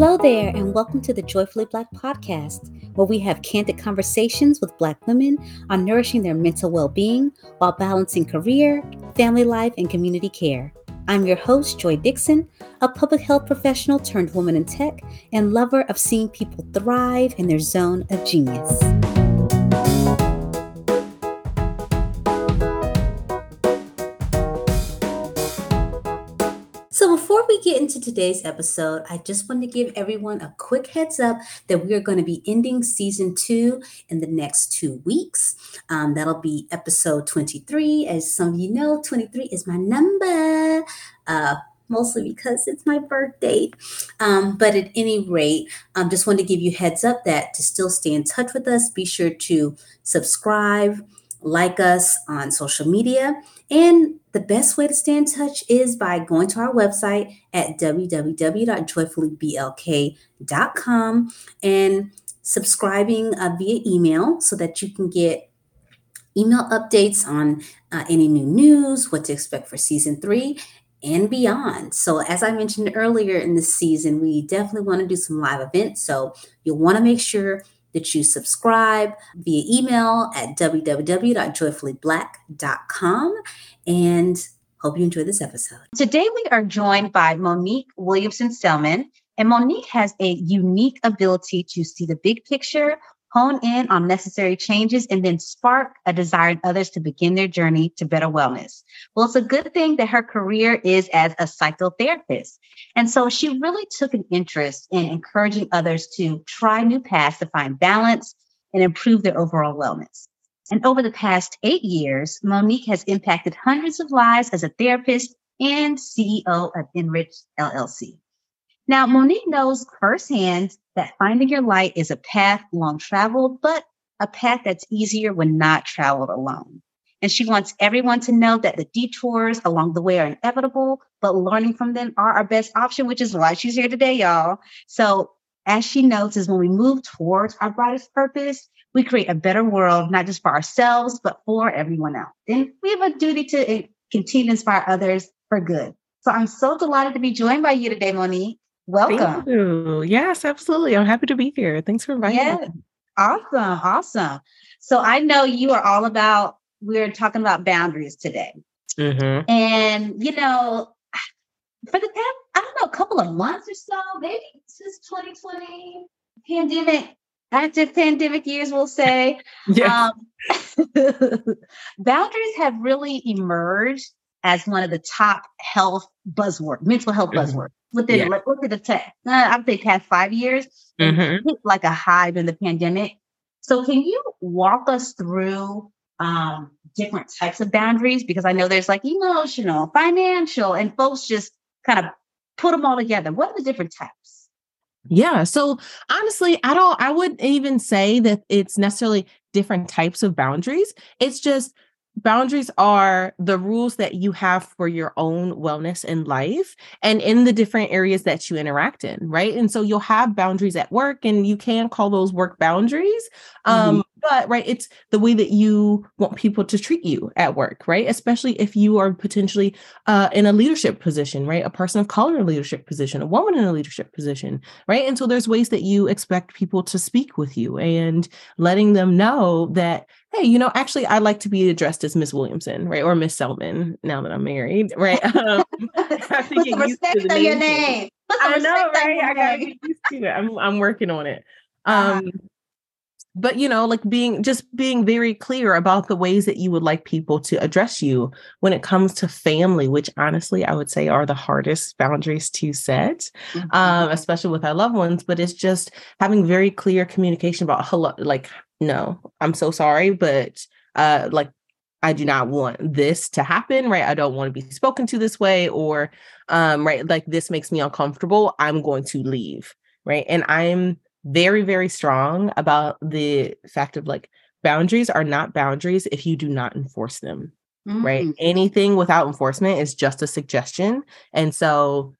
Hello there, and welcome to the Joyfully Black podcast, where we have candid conversations with Black women on nourishing their mental well being while balancing career, family life, and community care. I'm your host, Joy Dixon, a public health professional turned woman in tech and lover of seeing people thrive in their zone of genius. Into today's episode, I just want to give everyone a quick heads up that we are going to be ending season two in the next two weeks. Um, that'll be episode 23. As some of you know, 23 is my number. Uh, mostly because it's my birthday. Um, but at any rate, I um, just want to give you heads up that to still stay in touch with us, be sure to subscribe, like us on social media, and the best way to stay in touch is by going to our website at www.joyfullyblk.com and subscribing uh, via email so that you can get email updates on uh, any new news, what to expect for season three, and beyond. So, as I mentioned earlier in this season, we definitely want to do some live events. So, you'll want to make sure that you subscribe via email at www.joyfullyblack.com and hope you enjoy this episode. Today we are joined by Monique Williamson Selman, and Monique has a unique ability to see the big picture, hone in on necessary changes, and then spark a desire in others to begin their journey to better wellness. Well, it's a good thing that her career is as a psychotherapist. And so she really took an interest in encouraging others to try new paths to find balance and improve their overall wellness. And over the past eight years, Monique has impacted hundreds of lives as a therapist and CEO of Enriched LLC. Now, Monique knows firsthand that finding your light is a path long traveled, but a path that's easier when not traveled alone. And she wants everyone to know that the detours along the way are inevitable, but learning from them are our best option, which is why she's here today, y'all. So, as she notes, is when we move towards our brightest purpose, we create a better world, not just for ourselves, but for everyone else. And we have a duty to eh, continue to inspire others for good. So I'm so delighted to be joined by you today, Monique. Welcome. Thank you. Yes, absolutely. I'm happy to be here. Thanks for inviting yeah. me. Awesome. Awesome. So I know you are all about, we're talking about boundaries today. Mm-hmm. And, you know, for the past, I don't know, a couple of months or so, maybe since 2020 pandemic, active pandemic years, we'll say. Yeah. Um, boundaries have really emerged as one of the top health buzzword, mental health mm-hmm. buzzword within yeah. look at the tech. Uh, I would say past five years, mm-hmm. like a hive in the pandemic. So can you walk us through um, different types of boundaries? Because I know there's like emotional, financial, and folks just kind of put them all together. What are the different types? Yeah. So honestly, I don't, I wouldn't even say that it's necessarily different types of boundaries. It's just boundaries are the rules that you have for your own wellness in life and in the different areas that you interact in right? And so you'll have boundaries at work and you can call those work boundaries um mm-hmm. but right it's the way that you want people to treat you at work right? Especially if you are potentially uh in a leadership position right? A person of color in a leadership position a woman in a leadership position right? And so there's ways that you expect people to speak with you and letting them know that hey, you know, actually, I like to be addressed as Miss Williamson, right, or Miss Selman. Now that I'm married, right? Um, I have to get respect to your name. I know, right? I gotta get used to it. I'm I'm working on it. Uh-huh. Um, but you know, like being just being very clear about the ways that you would like people to address you when it comes to family, which honestly I would say are the hardest boundaries to set, mm-hmm. um, especially with our loved ones. But it's just having very clear communication about hello, like no, I'm so sorry, but uh like I do not want this to happen, right? I don't want to be spoken to this way or um right like this makes me uncomfortable. I'm going to leave, right? And I'm very very strong about the fact of like boundaries are not boundaries if you do not enforce them. Mm-hmm. Right? Mm. Anything without enforcement is just a suggestion. And so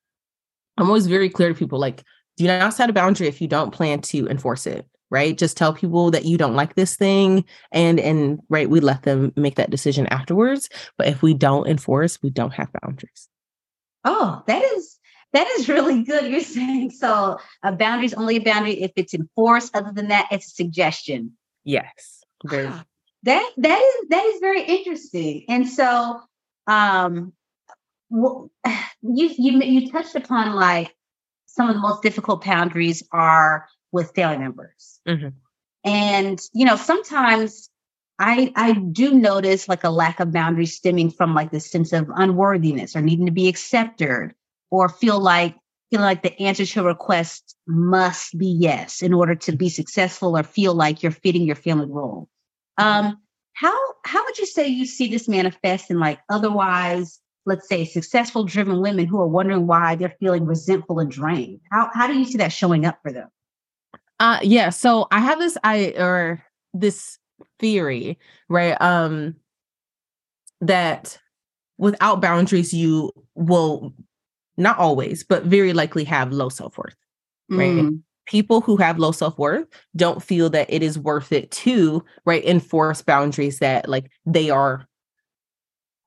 I'm always very clear to people like do not set a boundary if you don't plan to enforce it right just tell people that you don't like this thing and and right we let them make that decision afterwards but if we don't enforce we don't have boundaries oh that is that is really good. You're saying so. A boundary is only a boundary if it's enforced. Other than that, it's a suggestion. Yes. Very. That that is that is very interesting. And so, um, well, you you you touched upon like some of the most difficult boundaries are with family members, mm-hmm. and you know sometimes I I do notice like a lack of boundaries stemming from like this sense of unworthiness or needing to be accepted or feel like feel like the answer to a request must be yes in order to be successful or feel like you're fitting your family role. Um, how how would you say you see this manifest in like otherwise, let's say, successful driven women who are wondering why they're feeling resentful and drained? How how do you see that showing up for them? Uh yeah, so I have this I or this theory, right? Um that without boundaries you will not always, but very likely have low self-worth. Right. Mm. People who have low self-worth don't feel that it is worth it to right enforce boundaries that like they are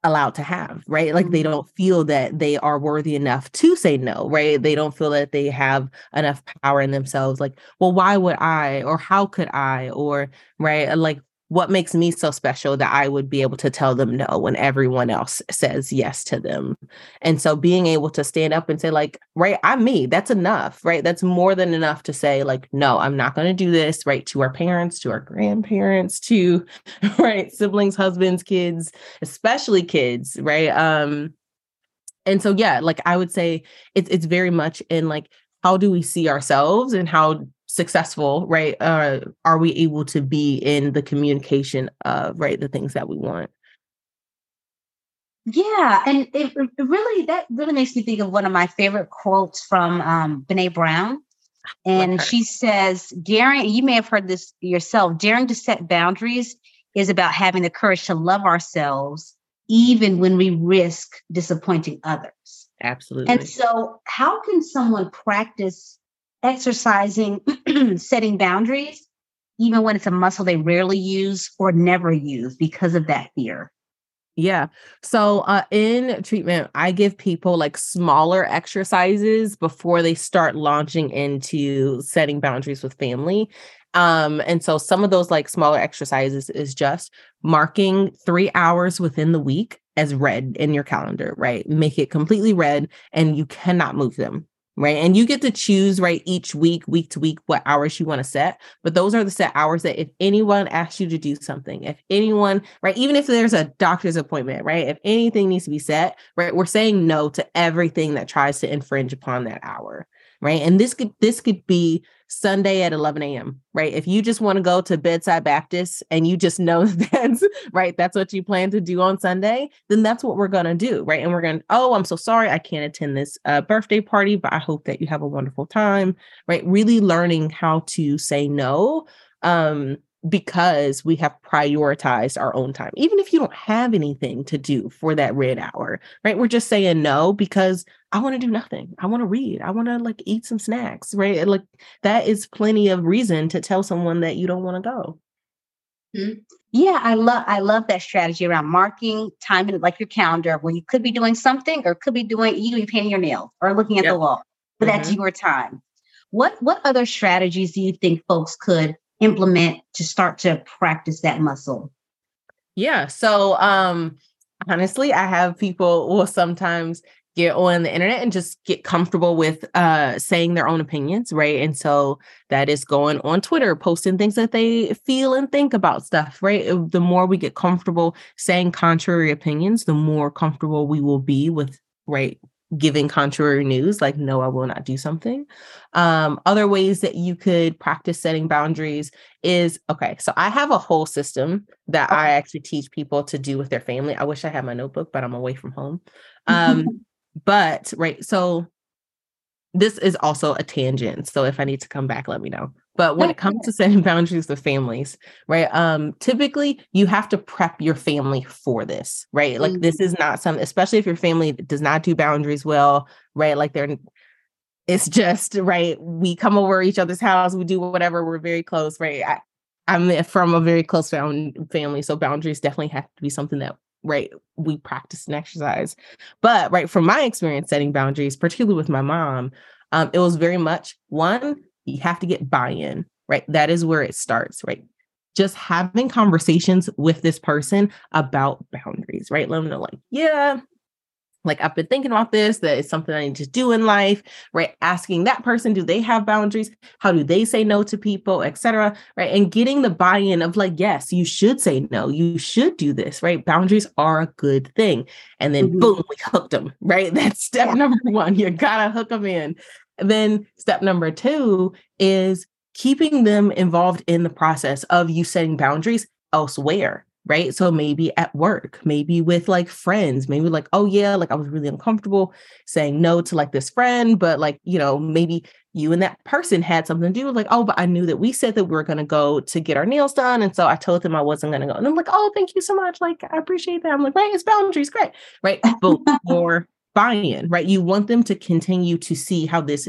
allowed to have, right? Like they mm-hmm. don't feel that they are worthy enough to say no, right? They don't feel that they have enough power in themselves. Like, well, why would I? Or how could I? Or, right? Like, what makes me so special that I would be able to tell them no when everyone else says yes to them. And so being able to stand up and say, like, right, I'm me, that's enough, right? That's more than enough to say, like, no, I'm not going to do this, right? To our parents, to our grandparents, to right, siblings, husbands, kids, especially kids, right? Um, and so yeah, like I would say it's it's very much in like how do we see ourselves and how successful, right? Uh, are we able to be in the communication of right the things that we want? Yeah, and it, it really that really makes me think of one of my favorite quotes from um, Brene Brown, and she says, "Daring." You may have heard this yourself. Daring to set boundaries is about having the courage to love ourselves, even when we risk disappointing others. Absolutely. And so, how can someone practice exercising, setting boundaries, even when it's a muscle they rarely use or never use because of that fear. Yeah. So uh, in treatment, I give people like smaller exercises before they start launching into setting boundaries with family. Um, and so some of those like smaller exercises is just marking three hours within the week as red in your calendar, right? Make it completely red and you cannot move them right? And you get to choose, right, each week, week to week, what hours you want to set. But those are the set hours that if anyone asks you to do something, if anyone, right, even if there's a doctor's appointment, right, if anything needs to be set, right, we're saying no to everything that tries to infringe upon that hour, right? And this could this could be Sunday at 11 a.m., right? If you just want to go to Bedside Baptist and you just know that's right, that's what you plan to do on Sunday, then that's what we're going to do, right? And we're going to, oh, I'm so sorry, I can't attend this uh, birthday party, but I hope that you have a wonderful time, right? Really learning how to say no. Um, because we have prioritized our own time. Even if you don't have anything to do for that red hour, right? We're just saying no because I want to do nothing. I want to read. I want to like eat some snacks, right? Like that is plenty of reason to tell someone that you don't want to go. Mm-hmm. Yeah, I love I love that strategy around marking time in like your calendar where you could be doing something or could be doing you could be painting your nails or looking at yep. the wall. But mm-hmm. that's your time. What what other strategies do you think folks could implement to start to practice that muscle? Yeah. So um honestly, I have people will sometimes get on the internet and just get comfortable with uh saying their own opinions, right? And so that is going on Twitter, posting things that they feel and think about stuff, right? The more we get comfortable saying contrary opinions, the more comfortable we will be with right giving contrary news like no i will not do something. Um, other ways that you could practice setting boundaries is okay so i have a whole system that okay. i actually teach people to do with their family. I wish i had my notebook but i'm away from home. Um, but right so this is also a tangent so if i need to come back let me know but when it comes to setting boundaries with families, right? Um, typically you have to prep your family for this, right? Like mm-hmm. this is not something, especially if your family does not do boundaries well, right? Like they're it's just right. We come over each other's house, we do whatever, we're very close, right? I, I'm from a very close family, so boundaries definitely have to be something that right we practice and exercise but right from my experience setting boundaries particularly with my mom um, it was very much one you have to get buy-in right that is where it starts right just having conversations with this person about boundaries right let them know like yeah like I've been thinking about this, that it's something I need to do in life, right? Asking that person, do they have boundaries? How do they say no to people, etc. Right. And getting the buy-in of like, yes, you should say no, you should do this, right? Boundaries are a good thing. And then mm-hmm. boom, we hooked them, right? That's step number one. You gotta hook them in. Then step number two is keeping them involved in the process of you setting boundaries elsewhere right? So maybe at work, maybe with like friends, maybe like, oh yeah, like I was really uncomfortable saying no to like this friend, but like, you know, maybe you and that person had something to do with like, oh, but I knew that we said that we were gonna go to get our nails done. And so I told them I wasn't gonna go. And I'm like, oh, thank you so much. Like, I appreciate that. I'm like, right, it's boundaries, great. Right. But more buy-in, right? You want them to continue to see how this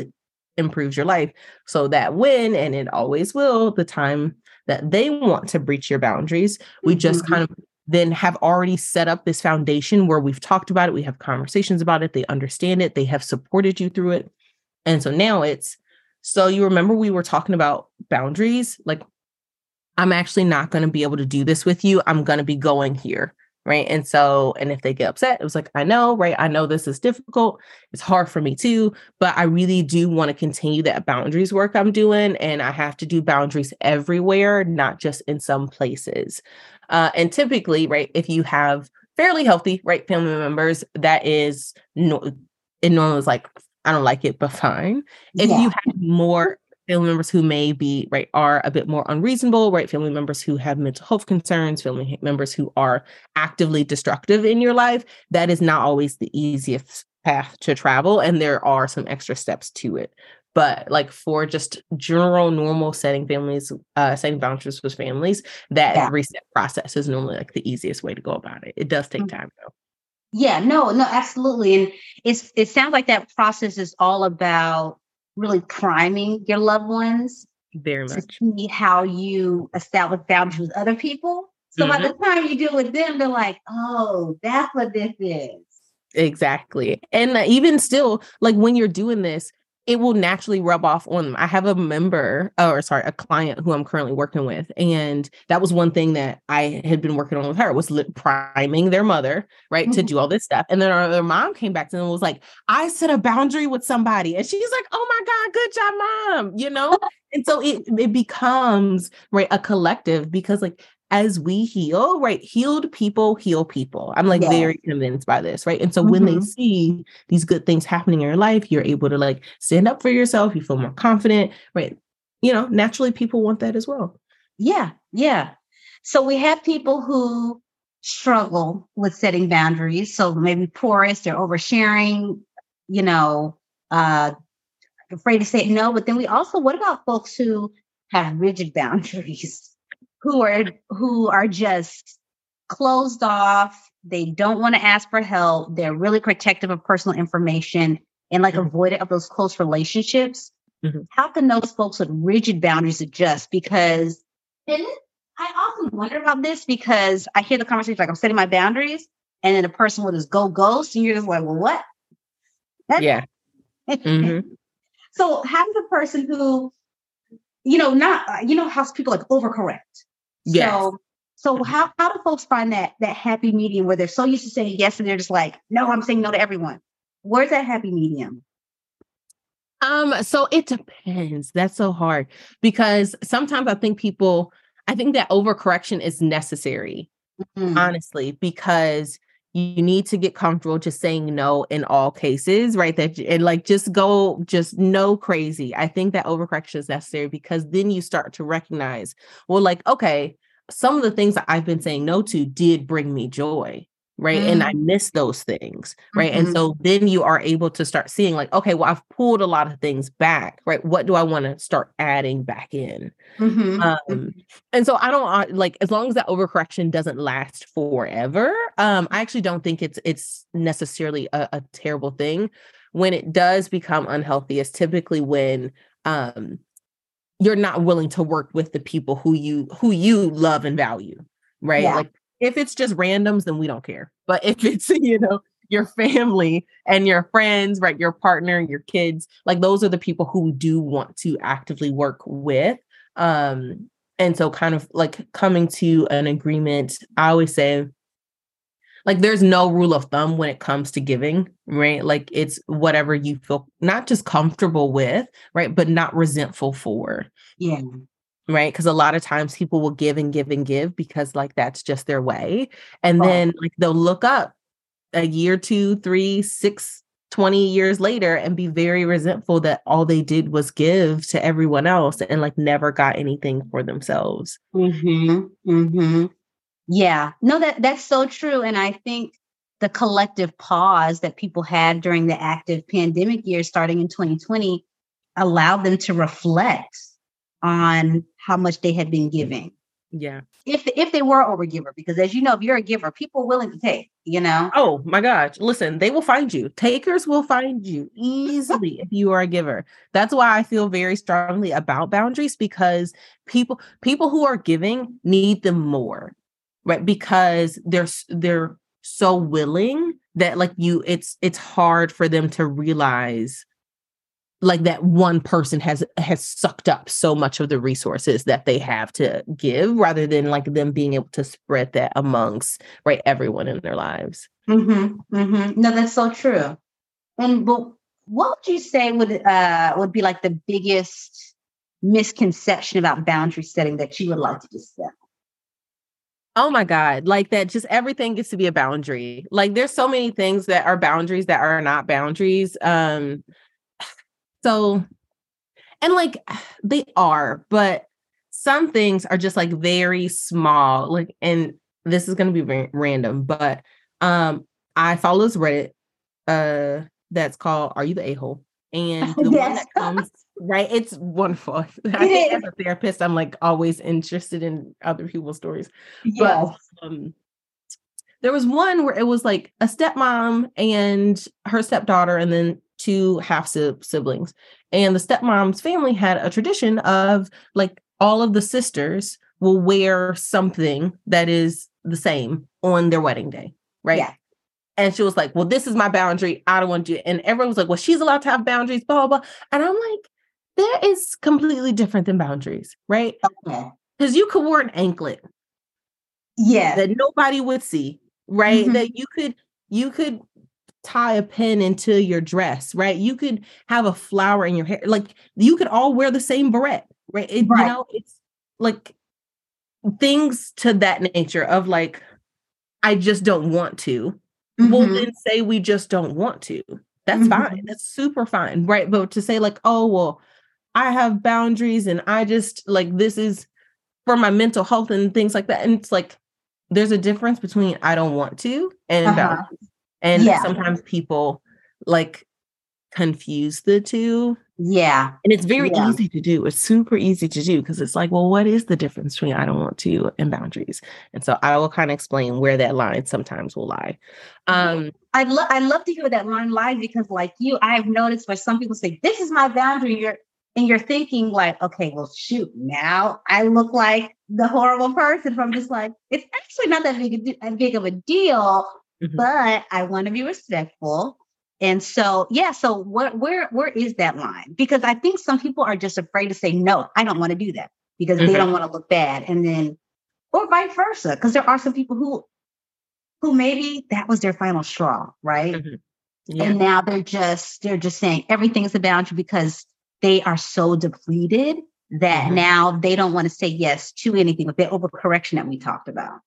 improves your life so that when, and it always will, the time that they want to breach your boundaries. We just mm-hmm. kind of then have already set up this foundation where we've talked about it, we have conversations about it, they understand it, they have supported you through it. And so now it's so you remember we were talking about boundaries like I'm actually not going to be able to do this with you. I'm going to be going here right? And so and if they get upset it was like i know right? I know this is difficult. It's hard for me too but i really do want to continue that boundaries work i'm doing and i have to do boundaries everywhere not just in some places. Uh, and typically right if you have fairly healthy right family members that is no it normally is like i don't like it but fine. If yeah. you have more family members who may be right are a bit more unreasonable right family members who have mental health concerns family members who are actively destructive in your life that is not always the easiest path to travel and there are some extra steps to it but like for just general normal setting families uh setting boundaries with families that yeah. reset process is normally like the easiest way to go about it it does take mm-hmm. time though yeah no no absolutely and it's it sounds like that process is all about really priming your loved ones very much to see how you establish boundaries with other people. So mm-hmm. by the time you deal with them, they're like, oh, that's what this is. Exactly. And even still, like when you're doing this, it will naturally rub off on them. I have a member, or sorry, a client who I'm currently working with, and that was one thing that I had been working on with her was priming their mother, right, mm-hmm. to do all this stuff. And then their mom came back to them and was like, "I set a boundary with somebody," and she's like, "Oh my god, good job, mom!" You know. and so it it becomes right a collective because like as we heal, right? Healed people heal people. I'm like yeah. very convinced by this, right? And so mm-hmm. when they mm-hmm. see these good things happening in your life, you're able to like stand up for yourself, you feel more confident, right? You know, naturally people want that as well. Yeah, yeah. So we have people who struggle with setting boundaries. So maybe porous, they're oversharing, you know, uh afraid to say no. But then we also, what about folks who have rigid boundaries? Who are who are just closed off. They don't want to ask for help. They're really protective of personal information and like mm-hmm. avoidant of those close relationships. Mm-hmm. how can those folks with rigid boundaries adjust? Because and i often wonder about this because i hear the conversation like i'm setting my boundaries and then a person will just go ghost and you're just like well what? That's- yeah. Mm-hmm. so how does a person who you know not you know how people like overcorrect Yes. So, so mm-hmm. how, how do folks find that that happy medium where they're so used to saying yes and they're just like, no, I'm saying no to everyone. Where's that happy medium? Um, so it depends. That's so hard because sometimes I think people, I think that overcorrection is necessary, mm-hmm. honestly, because you need to get comfortable just saying no in all cases, right? That and like just go, just no crazy. I think that overcorrection is necessary because then you start to recognize, well, like, okay, some of the things that I've been saying no to did bring me joy right mm-hmm. and i mm. miss those things right mm-hmm. and so then you are able to start seeing like okay well i've pulled a lot of things back right what do i want to start adding back in mm-hmm. um and so i don't uh, like as long as that overcorrection doesn't last forever um i actually don't think it's it's necessarily a, a terrible thing when it does become unhealthy is typically when um you're not willing to work with the people who you who you love and value right yeah. like if it's just randoms, then we don't care. But if it's, you know, your family and your friends, right? Your partner, your kids, like those are the people who we do want to actively work with. Um, and so kind of like coming to an agreement, I always say, like there's no rule of thumb when it comes to giving, right? Like it's whatever you feel not just comfortable with, right? But not resentful for. Yeah right because a lot of times people will give and give and give because like that's just their way and oh. then like they'll look up a year two three six 20 years later and be very resentful that all they did was give to everyone else and like never got anything for themselves mm-hmm, mm-hmm. yeah no that that's so true and i think the collective pause that people had during the active pandemic years starting in 2020 allowed them to reflect on how much they had been giving. Yeah. If if they were overgiver, because as you know, if you're a giver, people are willing to take, you know. Oh my gosh. Listen, they will find you. Takers will find you easily if you are a giver. That's why I feel very strongly about boundaries because people people who are giving need them more. Right? Because they're they're so willing that like you it's it's hard for them to realize like that one person has has sucked up so much of the resources that they have to give rather than like them being able to spread that amongst right everyone in their lives mm-hmm, mm-hmm. no that's so true and but what would you say would uh would be like the biggest misconception about boundary setting that you would like to dispel Oh my God. Like that, just everything gets to be a boundary. Like there's so many things that are boundaries that are not boundaries. Um, so, and like they are, but some things are just like very small. Like, and this is going to be random, but um, I follow this Reddit uh that's called "Are You the A Hole?" and the yes. one that comes right, it's wonderful. I think as a therapist, I'm like always interested in other people's stories. Yes. But um, there was one where it was like a stepmom and her stepdaughter, and then two half siblings. And the stepmom's family had a tradition of like all of the sisters will wear something that is the same on their wedding day, right? Yeah. And she was like, Well, this is my boundary. I don't want to. And everyone was like, Well, she's allowed to have boundaries, blah, blah, blah. And I'm like, That is completely different than boundaries, right? Because okay. you could wear an anklet. Yeah. That nobody would see, right? Mm-hmm. That you could you could tie a pin into your dress, right? You could have a flower in your hair. Like you could all wear the same beret, right? It, right. You know, it's like things to that nature of like, I just don't want to. Mm-hmm. Well, then say we just don't want to. That's mm-hmm. fine. That's super fine. Right. But to say, like, oh, well, I have boundaries and I just like this is for my mental health and things like that. And it's like there's a difference between I don't want to and uh-huh. boundaries. And yeah. sometimes people like confuse the two. Yeah. And it's very yeah. easy to do. It's super easy to do because it's like, well, what is the difference between I don't want to and boundaries? And so I will kind of explain where that line sometimes will lie. Um I love I love to hear that line lies because like you, I have noticed where some people say, This is my boundary. You're and you're thinking like, okay, well, shoot, now I look like the horrible person from just like, it's actually not that big a, big of a deal mm-hmm. but I want to be respectful. And so, yeah, so where where where is that line? Because I think some people are just afraid to say no, I don't want to do that because mm-hmm. they don't want to look bad. And then or vice versa. Because there are some people who who maybe that was their final straw, right? Mm-hmm. Yeah. And now they're just they're just saying everything is a boundary because they are so depleted that mm-hmm. now they don't want to say yes to anything with the overcorrection that we talked about.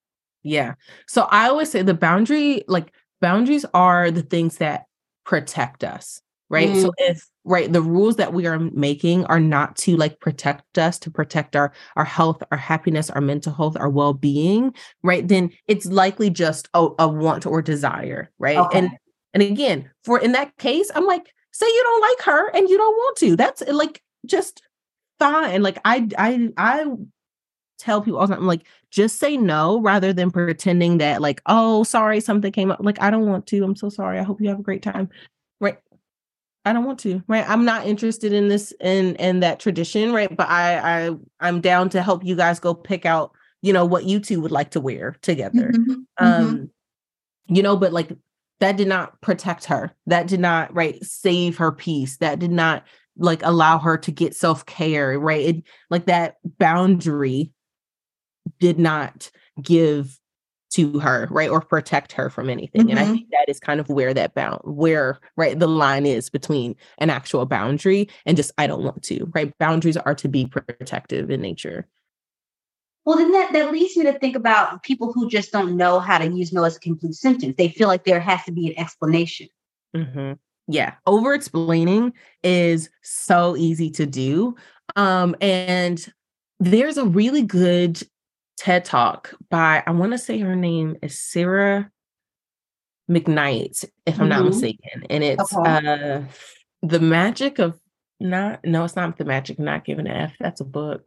Yeah. So I always say the boundary, like boundaries are the things that protect us, right? Mm. So if right, the rules that we are making are not to like protect us, to protect our our health, our happiness, our mental health, our well-being, right? Then it's likely just a, a want or desire, right? Okay. And and again, for in that case, I'm like, say you don't like her and you don't want to. That's like just fine. Like I I I tell people all the time, I'm like, just say no rather than pretending that, like, oh, sorry, something came up. Like, I don't want to. I'm so sorry. I hope you have a great time. Right. I don't want to. Right. I'm not interested in this and and that tradition. Right. But I I I'm down to help you guys go pick out you know, what you two would like to wear together. Mm-hmm. Um, mm-hmm. you know, but like that did not protect her. That did not, right, save her peace. That did not like allow her to get self-care, right? It, like that boundary did not give to her, right? Or protect her from anything. Mm-hmm. And I mm-hmm. think that is kind of where that bound, where, right, the line is between an actual boundary and just, I don't want to, right? Boundaries are to be protective in nature. Well, then that, that leads me to think about people who just don't know how to use no as a complete sentence. They feel like there has to be an explanation. Mm-hmm. Yeah. Over explaining is so easy to do. Um, and there's a really good TED Talk by, I want to say her name is Sarah McKnight, if I'm mm-hmm. not mistaken. And it's okay. uh The Magic of Not, no, it's not The Magic of Not Giving an F. That's a book.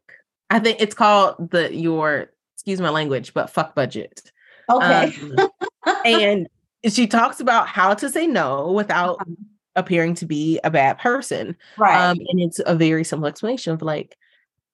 I think it's called the Your, excuse my language, but fuck budget. Okay. Um, and she talks about how to say no without uh-huh. appearing to be a bad person. Right. Um, and it's a very simple explanation of like,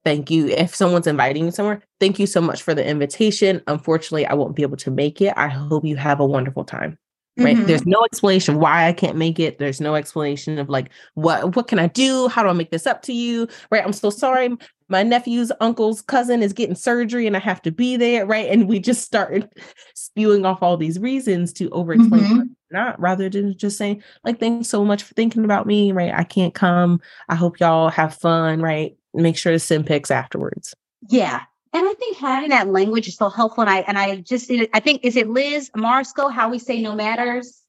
thank you. If someone's inviting you somewhere, thank you so much for the invitation. Unfortunately, I won't be able to make it. I hope you have a wonderful time. Right. Mm-hmm. There's no explanation why I can't make it. There's no explanation of like what what can I do? How do I make this up to you? Right. I'm so sorry. My nephew's uncle's cousin is getting surgery and I have to be there. Right. And we just started spewing off all these reasons to over explain mm-hmm. not rather than just saying, like, thanks so much for thinking about me. Right. I can't come. I hope y'all have fun. Right make sure to send pics afterwards. Yeah. And I think having that language is so helpful. And I and I just I think is it Liz Marsco how we say no matters.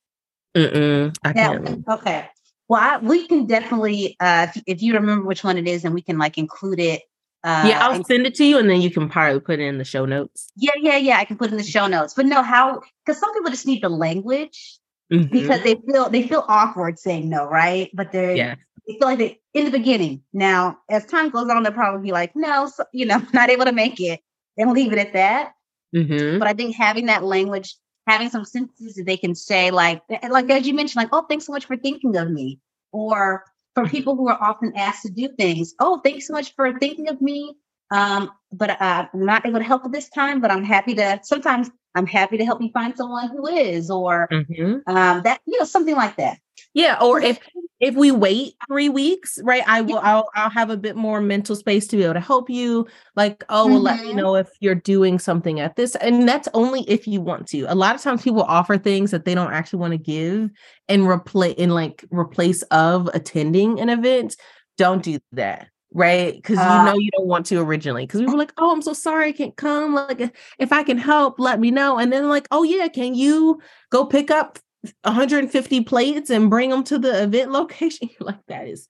Mm-mm, I can't. Okay. Well, I, we can definitely uh, if, if, you remember which one it is, and we can like include it. Uh, yeah, I'll send it to you, and then you can probably put it in the show notes. Yeah, yeah, yeah. I can put in the show notes. But no, how? Because some people just need the language mm-hmm. because they feel they feel awkward saying no, right? But they're yeah feel like in the beginning. Now, as time goes on, they'll probably be like, no, so, you know, not able to make it and leave it at that. Mm-hmm. But I think having that language, having some sentences that they can say, like, like as you mentioned, like, oh, thanks so much for thinking of me. Or for mm-hmm. people who are often asked to do things, oh, thanks so much for thinking of me. Um, but uh, I'm not able to help at this time, but I'm happy to sometimes I'm happy to help you find someone who is, or mm-hmm. um, that, you know, something like that. Yeah. Or if if we wait three weeks, right, I will I'll I'll have a bit more mental space to be able to help you. Like, oh, well, mm-hmm. let me mm-hmm. know if you're doing something at this. And that's only if you want to. A lot of times people offer things that they don't actually want to give and replace in like replace of attending an event. Don't do that right? Because uh, you know you don't want to originally. Because we were like, "Oh, I'm so sorry, I can't come. Like, if I can help, let me know." And then like, "Oh yeah, can you go pick up 150 plates and bring them to the event location. like, that is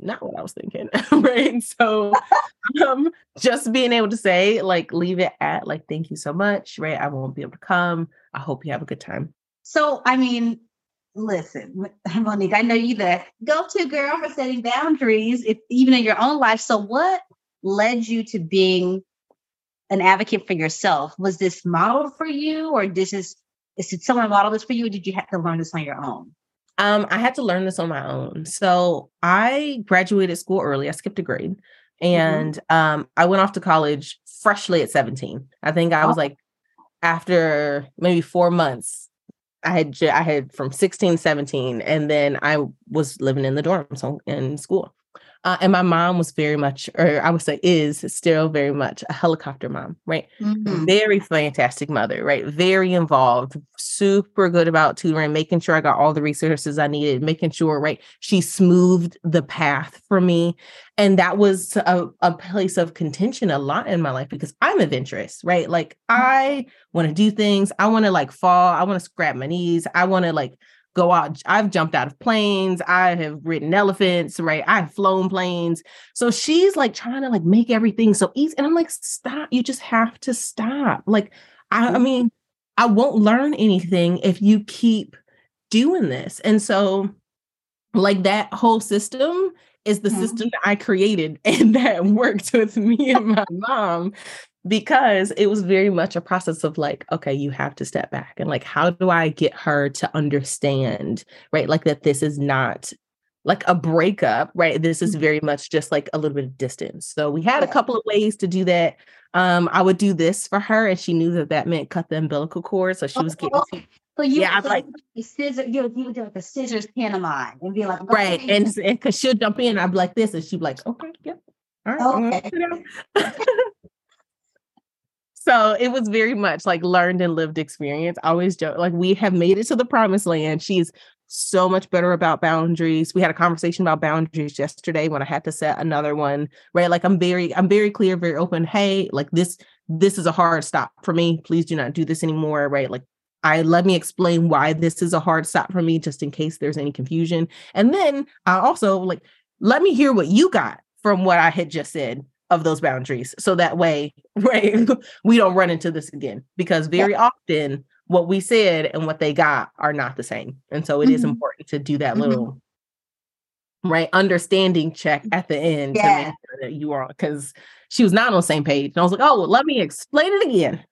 not what I was thinking. right. So um just being able to say, like, leave it at like, thank you so much. Right. I won't be able to come. I hope you have a good time. So I mean, listen, Monique, I know you the go-to girl for setting boundaries, if even in your own life. So what led you to being an advocate for yourself? Was this model for you, or this is did someone model this for you, or did you have to learn this on your own? Um, I had to learn this on my own. So I graduated school early. I skipped a grade, mm-hmm. and mm-hmm. um, I went off to college freshly at 17. I think I was oh. like after maybe four months. I had I had from 16, 17, and then I was living in the dorms in school. Uh, and my mom was very much, or I would say is still very much a helicopter mom, right? Mm-hmm. Very fantastic mother, right? Very involved, super good about tutoring, making sure I got all the resources I needed, making sure, right? She smoothed the path for me. And that was a, a place of contention a lot in my life because I'm adventurous, right? Like I want to do things. I want to like fall. I want to scrap my knees. I want to like go out. I've jumped out of planes. I have ridden elephants, right? I've flown planes. So she's like trying to like make everything so easy. And I'm like, stop. You just have to stop. Like, I, I mm-hmm. mean, I won't learn anything if you keep doing this. And so, like, that whole system is the mm-hmm. system that I created and that worked with me and my mom because it was very much a process of like okay you have to step back and like how do i get her to understand right like that this is not like a breakup, right? This is very much just like a little bit of distance. So we had a couple of ways to do that. Um, I would do this for her, and she knew that that meant cut the umbilical cord. So she was getting. Oh, so you, yeah, like scissor, you would, you would do like a scissors pantomime and be like, okay. right, and because she'll jump in, I'd be like this, and she'd be like, okay, yeah, all right. Okay. So it was very much like learned and lived experience. I always joke, like we have made it to the promised land. She's so much better about boundaries. We had a conversation about boundaries yesterday when I had to set another one, right? Like I'm very, I'm very clear, very open. Hey, like this, this is a hard stop for me. Please do not do this anymore, right? Like I let me explain why this is a hard stop for me, just in case there's any confusion. And then I also like let me hear what you got from what I had just said of those boundaries. So that way, right, we don't run into this again. Because very yeah. often what we said and what they got are not the same. And so it mm-hmm. is important to do that mm-hmm. little right understanding check at the end yeah. to make sure that you are because she was not on the same page. And I was like, oh, well, let me explain it again.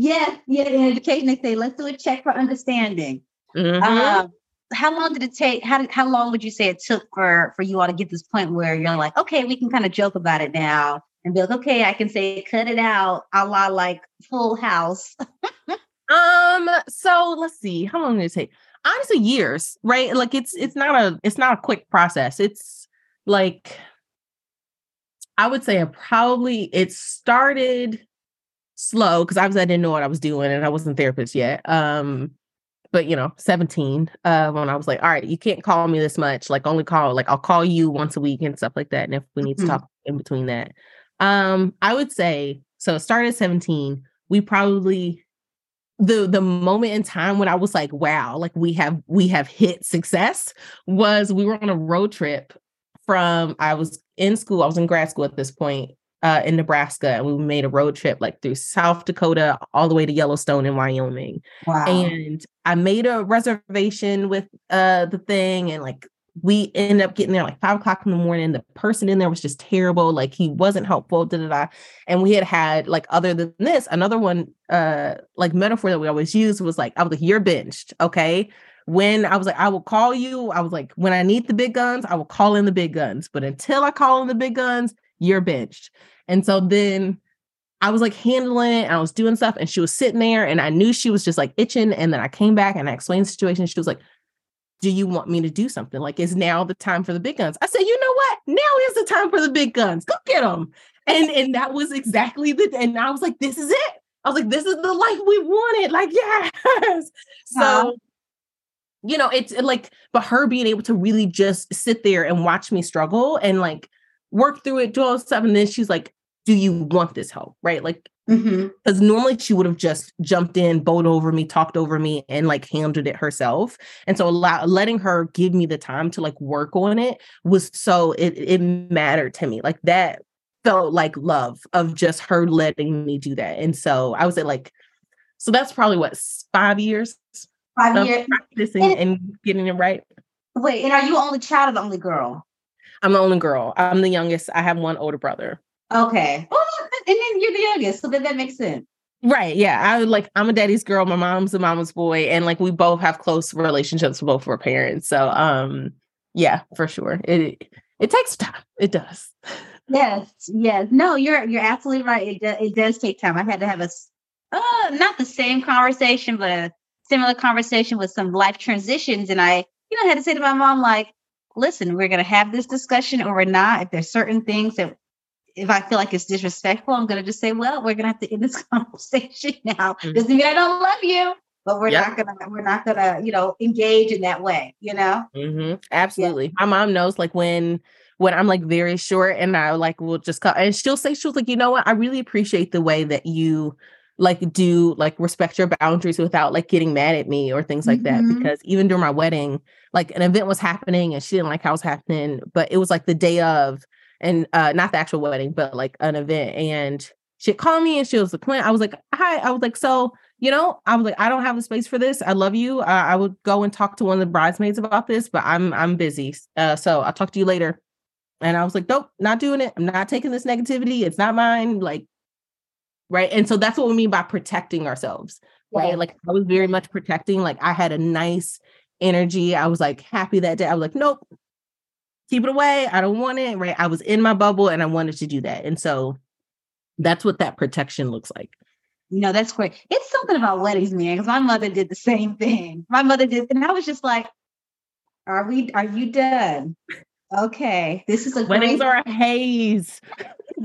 Yeah, yeah. In education, they say let's do a check for understanding. Mm-hmm. Um, how long did it take? How did, how long would you say it took for for you all to get this point where you're like, okay, we can kind of joke about it now and be like, okay, I can say cut it out, a la like Full House. um. So let's see. How long did it take? Honestly, years. Right. Like it's it's not a it's not a quick process. It's like I would say probably it started slow because obviously I didn't know what I was doing and I wasn't therapist yet. Um, but you know, 17, uh, when I was like, all right, you can't call me this much, like only call, like I'll call you once a week and stuff like that. And if we need mm-hmm. to talk in between that. Um, I would say so it started at 17. We probably the the moment in time when I was like, wow, like we have we have hit success was we were on a road trip from I was in school, I was in grad school at this point, uh, in Nebraska, and we made a road trip like through South Dakota all the way to Yellowstone in Wyoming. Wow. And I made a reservation with uh, the thing, and like we ended up getting there like five o'clock in the morning. The person in there was just terrible. Like he wasn't helpful. Da, da, da. And we had had like other than this, another one uh like metaphor that we always use was like I was like you're benched, okay. When I was like, I will call you. I was like, when I need the big guns, I will call in the big guns. But until I call in the big guns, you're benched. And so then I was like handling it and I was doing stuff and she was sitting there and I knew she was just like itching. And then I came back and I explained the situation. She was like, Do you want me to do something? Like, is now the time for the big guns? I said, You know what? Now is the time for the big guns. Go get them. And and that was exactly the and I was like, This is it. I was like, This is the life we wanted. Like, yes. So you know, it's like, but her being able to really just sit there and watch me struggle and like work through it, do all stuff. And then she's like, Do you want this help? Right. Like, because mm-hmm. normally she would have just jumped in, bowled over me, talked over me, and like handled it herself. And so allow, letting her give me the time to like work on it was so it it mattered to me. Like that felt like love of just her letting me do that. And so I was at like, so that's probably what five years. Five years practicing and, and getting it right. Wait, and are you only child or the only girl? I'm the only girl. I'm the youngest. I have one older brother. Okay. Oh, and then you're the youngest, so then that makes sense. Right. Yeah. I like I'm a daddy's girl. My mom's a mama's boy. And like we both have close relationships with both of our parents. So um yeah, for sure. It it takes time. It does. Yes, yes. No, you're you're absolutely right. It, do, it does take time. I had to have a uh not the same conversation, but a similar conversation with some life transitions. And I, you know, had to say to my mom, like, listen, we're going to have this discussion or we're not. If there's certain things that, if I feel like it's disrespectful, I'm going to just say, well, we're going to have to end this conversation now. Mm-hmm. Doesn't mean I don't love you, but we're yep. not gonna we're not gonna you know engage in that way you know mm-hmm. absolutely yeah. my mom knows like when when i'm like very short and i like will just cut and she'll say she'll like you know what i really appreciate the way that you like do like respect your boundaries without like getting mad at me or things like mm-hmm. that because even during my wedding like an event was happening and she didn't like how it was happening but it was like the day of and uh not the actual wedding but like an event and she called me and she was like i was like hi i was like so you know i was like i don't have the space for this i love you uh, i would go and talk to one of the bridesmaids about this but i'm i'm busy uh so i'll talk to you later and i was like nope not doing it i'm not taking this negativity it's not mine like right and so that's what we mean by protecting ourselves right yeah. like i was very much protecting like i had a nice energy. I was like happy that day. I was like, nope, keep it away. I don't want it. Right. I was in my bubble and I wanted to do that. And so that's what that protection looks like. You know, that's great. It's something about weddings, man, because my mother did the same thing. My mother did, and I was just like, Are we are you done? Okay. This is a weddings great- are a haze.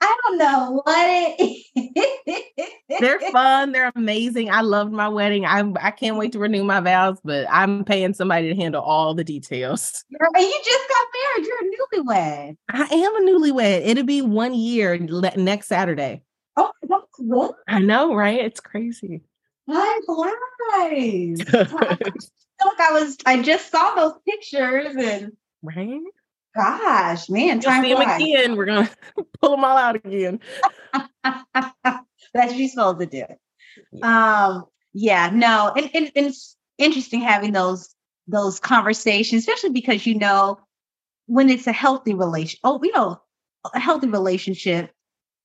I don't know what it They're fun. They're amazing. I loved my wedding. I'm I can't wait to renew my vows, but I'm paying somebody to handle all the details. And you just got married. You're a newlywed. I am a newlywed. It'll be one year next Saturday. Oh, that's cool. I know, right? It's crazy. I'm. Look, I was I just saw those pictures and right Gosh, man, time see them again. We're gonna pull them all out again. That's what you're supposed to do. Yeah. Um, yeah, no, and, and, and it's interesting having those those conversations, especially because you know when it's a healthy relation. Oh, you know, a healthy relationship.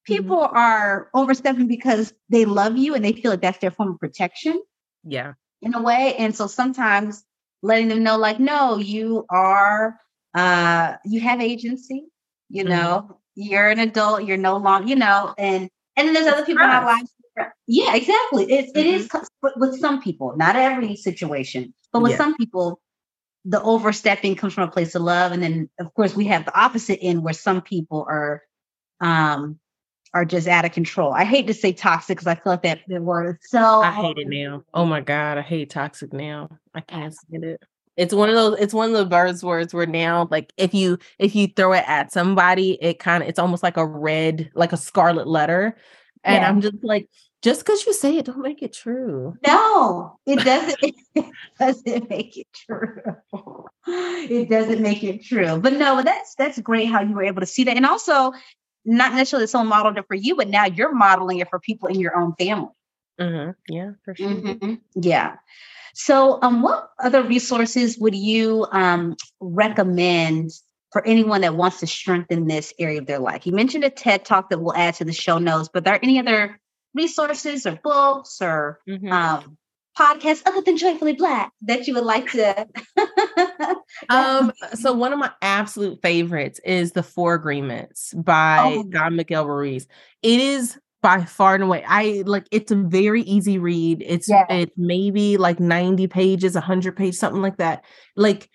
People mm-hmm. are overstepping because they love you and they feel like that's their form of protection. Yeah. In a way. And so sometimes letting them know, like, no, you are uh, you have agency, you mm-hmm. know, you're an adult, you're no longer, you know, and and then there's other people in our lives. Yeah, exactly. It, mm-hmm. it is mm-hmm. with some people, not every situation, but with yeah. some people, the overstepping comes from a place of love. And then of course we have the opposite end where some people are um are just out of control. I hate to say toxic because I feel like that, that word is so I hate it now. Oh my God, I hate toxic now. I can't stand it. It's one of those. It's one of the buzzwords where now, like, if you if you throw it at somebody, it kind of it's almost like a red, like a scarlet letter, and yeah. I'm just like, just because you say it, don't make it true. No, it doesn't. it doesn't make it true. It doesn't make it true. But no, that's that's great how you were able to see that, and also not necessarily someone modeled it for you, but now you're modeling it for people in your own family. Mm-hmm. Yeah, for sure. Mm-hmm. Yeah. So, um, what other resources would you um, recommend for anyone that wants to strengthen this area of their life? You mentioned a TED talk that we'll add to the show notes, but are there any other resources or books or mm-hmm. um, podcasts other than Joyfully Black that you would like to? um, so one of my absolute favorites is The Four Agreements by oh. Don Miguel Ruiz. It is by far and away. I like it's a very easy read. It's yeah. it's maybe like 90 pages, 100 pages, something like that. Like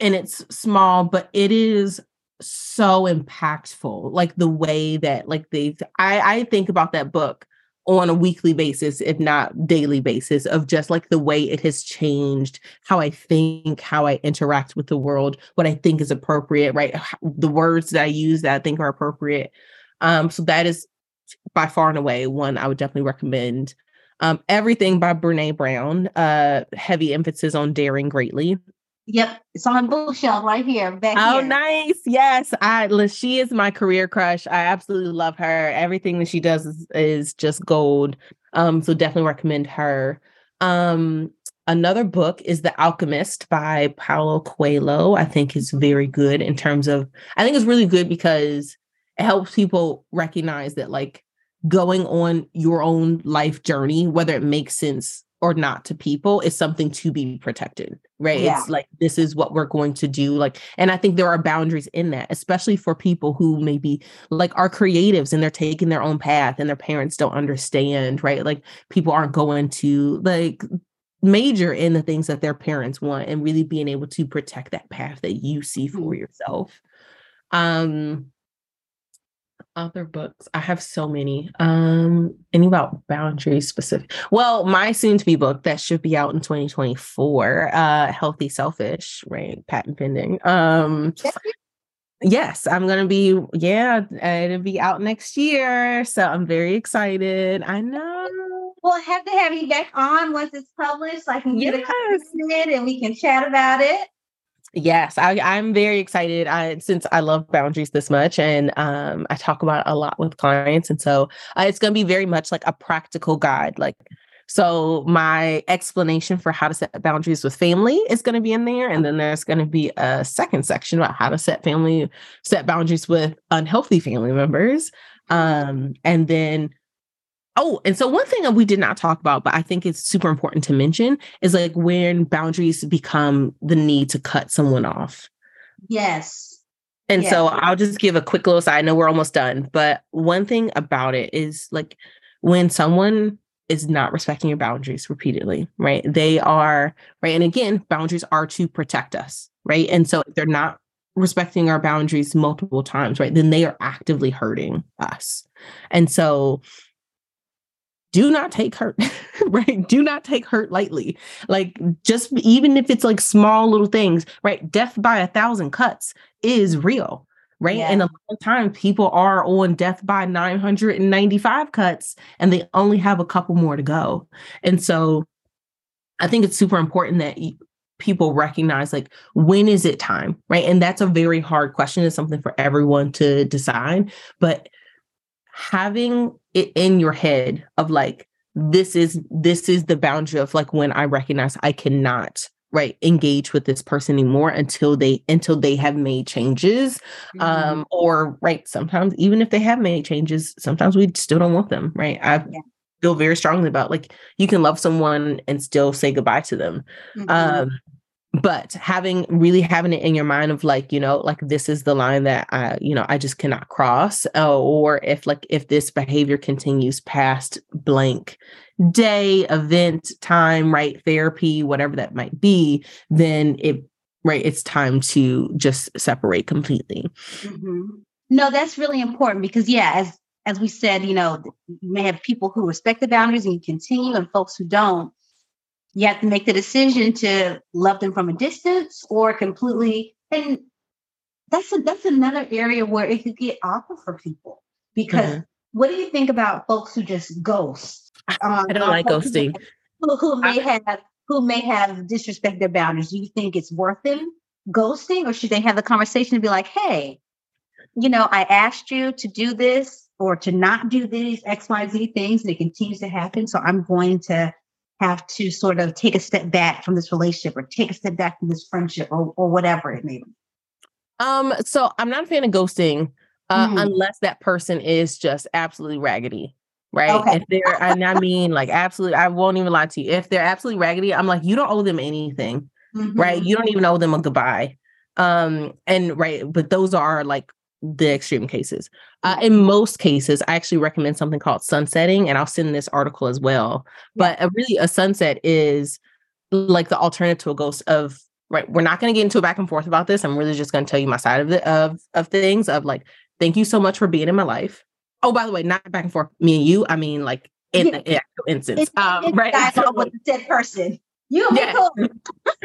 and it's small, but it is so impactful. Like the way that like they I I think about that book on a weekly basis, if not daily basis, of just like the way it has changed how I think, how I interact with the world, what I think is appropriate, right? The words that I use that I think are appropriate. Um, so that is by far and away one I would definitely recommend. Um, everything by Brene Brown, uh, heavy emphasis on daring greatly. Yep, it's on bookshelf right here. Back oh, here. nice. Yes, I she is my career crush. I absolutely love her. Everything that she does is, is just gold. Um, so definitely recommend her. Um, another book is The Alchemist by Paulo Coelho. I think is very good in terms of. I think it's really good because it helps people recognize that like going on your own life journey whether it makes sense or not to people is something to be protected right yeah. it's like this is what we're going to do like and i think there are boundaries in that especially for people who maybe like are creatives and they're taking their own path and their parents don't understand right like people aren't going to like major in the things that their parents want and really being able to protect that path that you see for mm-hmm. yourself um other books. I have so many. Um any about boundaries specific well my soon to be book that should be out in 2024 uh healthy selfish right patent pending. Um yes i'm gonna be yeah it'll be out next year so i'm very excited. I know. We'll have to have you back on once it's published so i can get yes. a copy and we can chat about it Yes, I, I'm very excited. I since I love boundaries this much, and um, I talk about a lot with clients, and so uh, it's going to be very much like a practical guide. Like, so my explanation for how to set boundaries with family is going to be in there, and then there's going to be a second section about how to set family set boundaries with unhealthy family members, um, and then Oh, and so one thing that we did not talk about, but I think it's super important to mention is like when boundaries become the need to cut someone off. Yes. And yeah. so I'll just give a quick little side. I know we're almost done, but one thing about it is like when someone is not respecting your boundaries repeatedly, right? They are, right? And again, boundaries are to protect us, right? And so if they're not respecting our boundaries multiple times, right? Then they are actively hurting us. And so do not take hurt, right? Do not take hurt lightly. Like, just even if it's like small little things, right? Death by a thousand cuts is real, right? Yeah. And a lot of times people are on death by 995 cuts and they only have a couple more to go. And so I think it's super important that people recognize like when is it time right and that's a very hard question it's something for everyone to decide but having it in your head of like this is this is the boundary of like when i recognize i cannot right engage with this person anymore until they until they have made changes mm-hmm. um or right sometimes even if they have made changes sometimes we still don't want them right i yeah. feel very strongly about like you can love someone and still say goodbye to them mm-hmm. um but having really having it in your mind of like you know like this is the line that i you know i just cannot cross uh, or if like if this behavior continues past blank day event time right therapy whatever that might be then it right it's time to just separate completely mm-hmm. no that's really important because yeah as as we said you know you may have people who respect the boundaries and you continue and folks who don't you have to make the decision to love them from a distance or completely and that's a, that's another area where it could get awkward for people because mm-hmm. what do you think about folks who just ghost? Um, i don't like ghosting. who, who may I, have who may have disrespect their boundaries. Do you think it's worth them ghosting or should they have the conversation and be like hey you know i asked you to do this or to not do these xyz things and it continues to happen so i'm going to have to sort of take a step back from this relationship or take a step back from this friendship or, or whatever it may be? Um, so I'm not a fan of ghosting uh, mm-hmm. unless that person is just absolutely raggedy. Right. Okay. If they're, and I mean, like, absolutely, I won't even lie to you. If they're absolutely raggedy, I'm like, you don't owe them anything. Mm-hmm. Right. You don't even owe them a goodbye. Um, and right, but those are like the extreme cases. Uh, in most cases, I actually recommend something called sunsetting, and I'll send this article as well. But a, really, a sunset is like the alternative to a ghost of right. We're not going to get into a back and forth about this. I'm really just going to tell you my side of the of of things. Of like, thank you so much for being in my life. Oh, by the way, not back and forth. Me and you. I mean, like in the actual instance, it's, um, it's right? With the dead person. You yeah.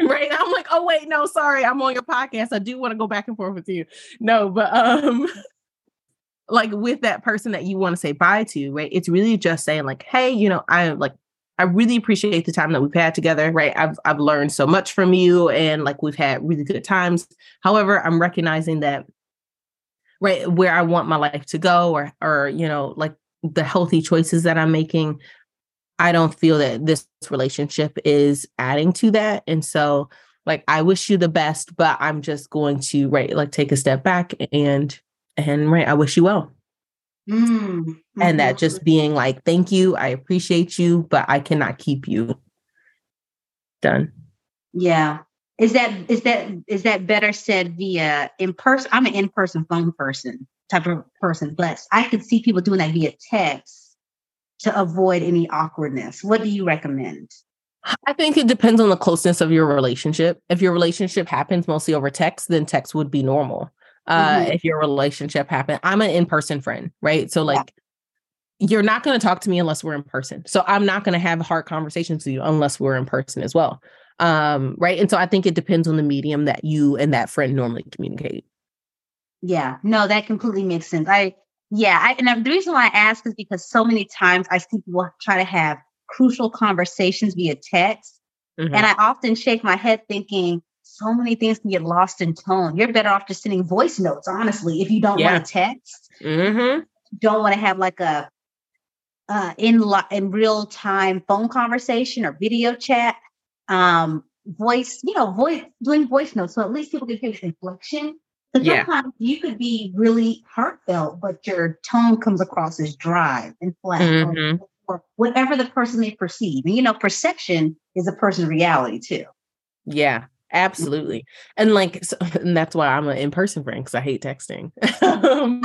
right. I'm like, oh wait, no, sorry, I'm on your podcast. I do want to go back and forth with you. No, but um like with that person that you want to say bye to, right? It's really just saying, like, hey, you know, I like I really appreciate the time that we've had together, right? I've I've learned so much from you and like we've had really good times. However, I'm recognizing that right where I want my life to go or or you know, like the healthy choices that I'm making, I don't feel that this relationship is adding to that. And so like I wish you the best, but I'm just going to right like take a step back and and right, I wish you well. Mm-hmm. And that just being like, thank you, I appreciate you, but I cannot keep you. Done. Yeah. Is that is that is that better said via in person? I'm an in-person phone person type of person, but I could see people doing that via text to avoid any awkwardness? What do you recommend? I think it depends on the closeness of your relationship. If your relationship happens mostly over text, then text would be normal. Uh, mm-hmm. If your relationship happened, I'm an in person friend, right? So, like, yeah. you're not going to talk to me unless we're in person. So, I'm not going to have hard conversations with you unless we're in person as well. Um, right. And so, I think it depends on the medium that you and that friend normally communicate. Yeah, no, that completely makes sense. I yeah, I, and the reason why I ask is because so many times I see people try to have crucial conversations via text, mm-hmm. and I often shake my head thinking so many things can get lost in tone. You're better off just sending voice notes, honestly, if you don't yeah. want to text. Mm-hmm. Don't want to have like a uh, in lo- in real time phone conversation or video chat. Um, voice, you know, voice doing voice notes, so at least people can hear the inflection because yeah. sometimes you could be really heartfelt, but your tone comes across as dry and flat. Mm-hmm. or whatever the person may perceive. And you know, perception is a person's reality too. Yeah, absolutely. And like, so, and that's why I'm an in-person friend because I hate texting. Um,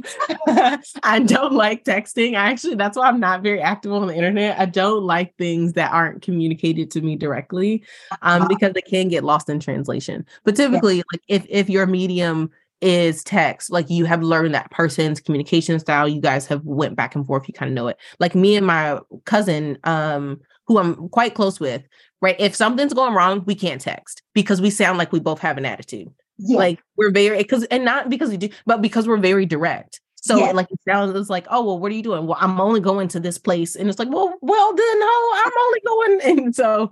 I don't like texting. I actually, that's why I'm not very active on the internet. I don't like things that aren't communicated to me directly, um, uh-huh. because it can get lost in translation. But typically, yeah. like if if your medium is text. Like you have learned that person's communication style. You guys have went back and forth. You kind of know it. Like me and my cousin um who i'm quite close with right? If something's going wrong we can't text because we sound like we both have an attitude. Yeah. like we're very because and not because we do but because we're very direct so yeah. like it sounds like, oh well, what are you doing? Well, I'm only going to this place. And it's like, well, well then no, I'm only going. And so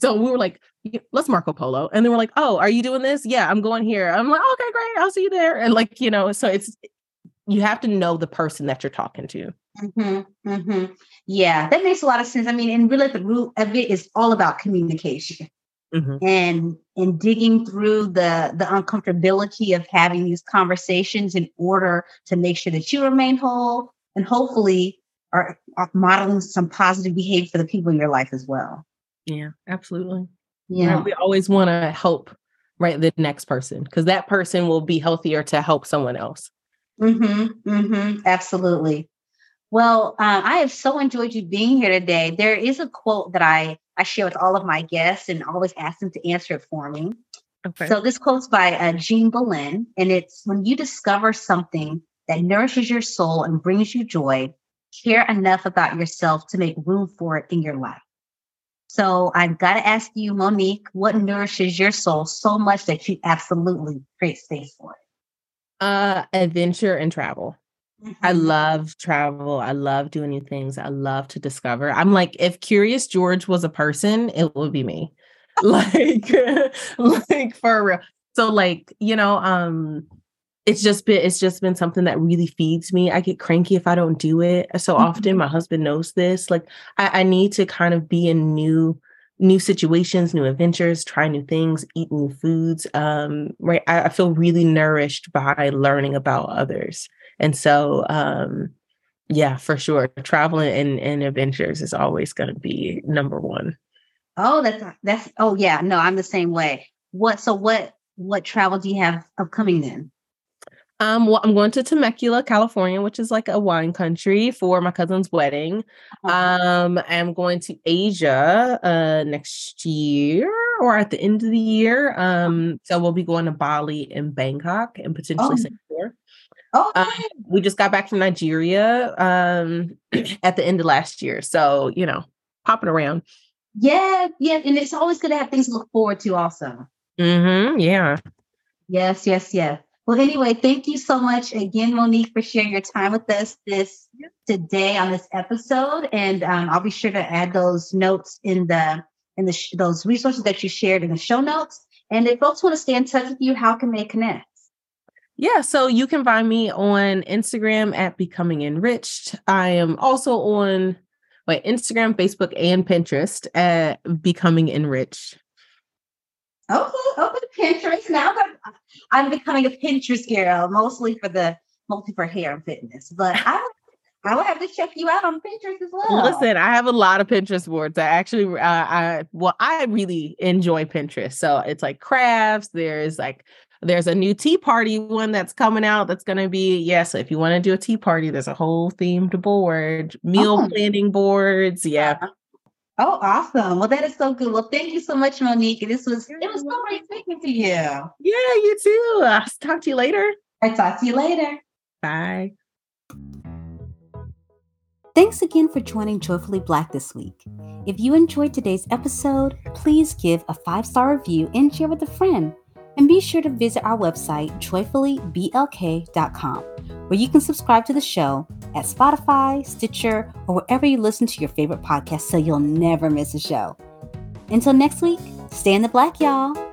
so we were like, let's Marco Polo. And then we're like, oh, are you doing this? Yeah, I'm going here. I'm like, okay, great. I'll see you there. And like, you know, so it's you have to know the person that you're talking to. Mm-hmm, mm-hmm. Yeah, that makes a lot of sense. I mean, and really the root of it is all about communication. Mm-hmm. And and digging through the the uncomfortability of having these conversations in order to make sure that you remain whole and hopefully are, are modeling some positive behavior for the people in your life as well. Yeah, absolutely. Yeah. Right? We always want to help right the next person because that person will be healthier to help someone else. Mm-hmm. Mm-hmm. Absolutely. Well, uh, I have so enjoyed you being here today. There is a quote that I I share with all of my guests and always ask them to answer it for me. Okay. So this quote's by uh, Jean Bolen, and it's when you discover something that nourishes your soul and brings you joy, care enough about yourself to make room for it in your life. So I've got to ask you, Monique, what nourishes your soul so much that you absolutely create space for it? Uh, adventure and travel. Mm-hmm. I love travel. I love doing new things. I love to discover. I'm like, if Curious George was a person, it would be me. like, like for real. So, like, you know, um, it's just been it's just been something that really feeds me. I get cranky if I don't do it. So mm-hmm. often my husband knows this. Like I, I need to kind of be in new new situations, new adventures, try new things, eat new foods. Um, right. I, I feel really nourished by learning about others. And so, um, yeah, for sure. Traveling and, and adventures is always going to be number one. Oh, that's, that's, oh yeah, no, I'm the same way. What, so what, what travel do you have upcoming then? Um, well, I'm going to Temecula, California, which is like a wine country for my cousin's wedding. Uh-huh. Um, I'm going to Asia uh next year or at the end of the year. Um, so we'll be going to Bali and Bangkok and potentially oh. Singapore. Oh, um, we just got back from Nigeria um, at the end of last year. So, you know, popping around. Yeah, yeah. And it's always good to have things to look forward to, also. Mm-hmm. Yeah. Yes, yes, yes. Well, anyway, thank you so much again, Monique, for sharing your time with us this today on this episode. And um, I'll be sure to add those notes in the in the sh- those resources that you shared in the show notes. And if folks want to stay in touch with you, how can they connect? Yeah, so you can find me on Instagram at Becoming Enriched. I am also on my Instagram, Facebook, and Pinterest at Becoming Enriched. Okay, open Pinterest. Now I'm becoming a Pinterest girl, mostly for the mostly for hair and fitness. But I I will have to check you out on Pinterest as well. Listen, I have a lot of Pinterest boards. I actually, uh, I well, I really enjoy Pinterest. So it's like crafts. There's like there's a new tea party one that's coming out that's going to be, yes, yeah, so if you want to do a tea party, there's a whole themed board, meal oh. planning boards. Yeah. Oh, awesome. Well, that is so good. Well, thank you so much, Monique. This was it was so great speaking to you. Yeah, you too. I'll talk to you later. I'll talk to you later. Bye. Thanks again for joining Joyfully Black this week. If you enjoyed today's episode, please give a five star review and share with a friend. And be sure to visit our website, joyfullyblk.com, where you can subscribe to the show at Spotify, Stitcher, or wherever you listen to your favorite podcast so you'll never miss a show. Until next week, stay in the black, y'all.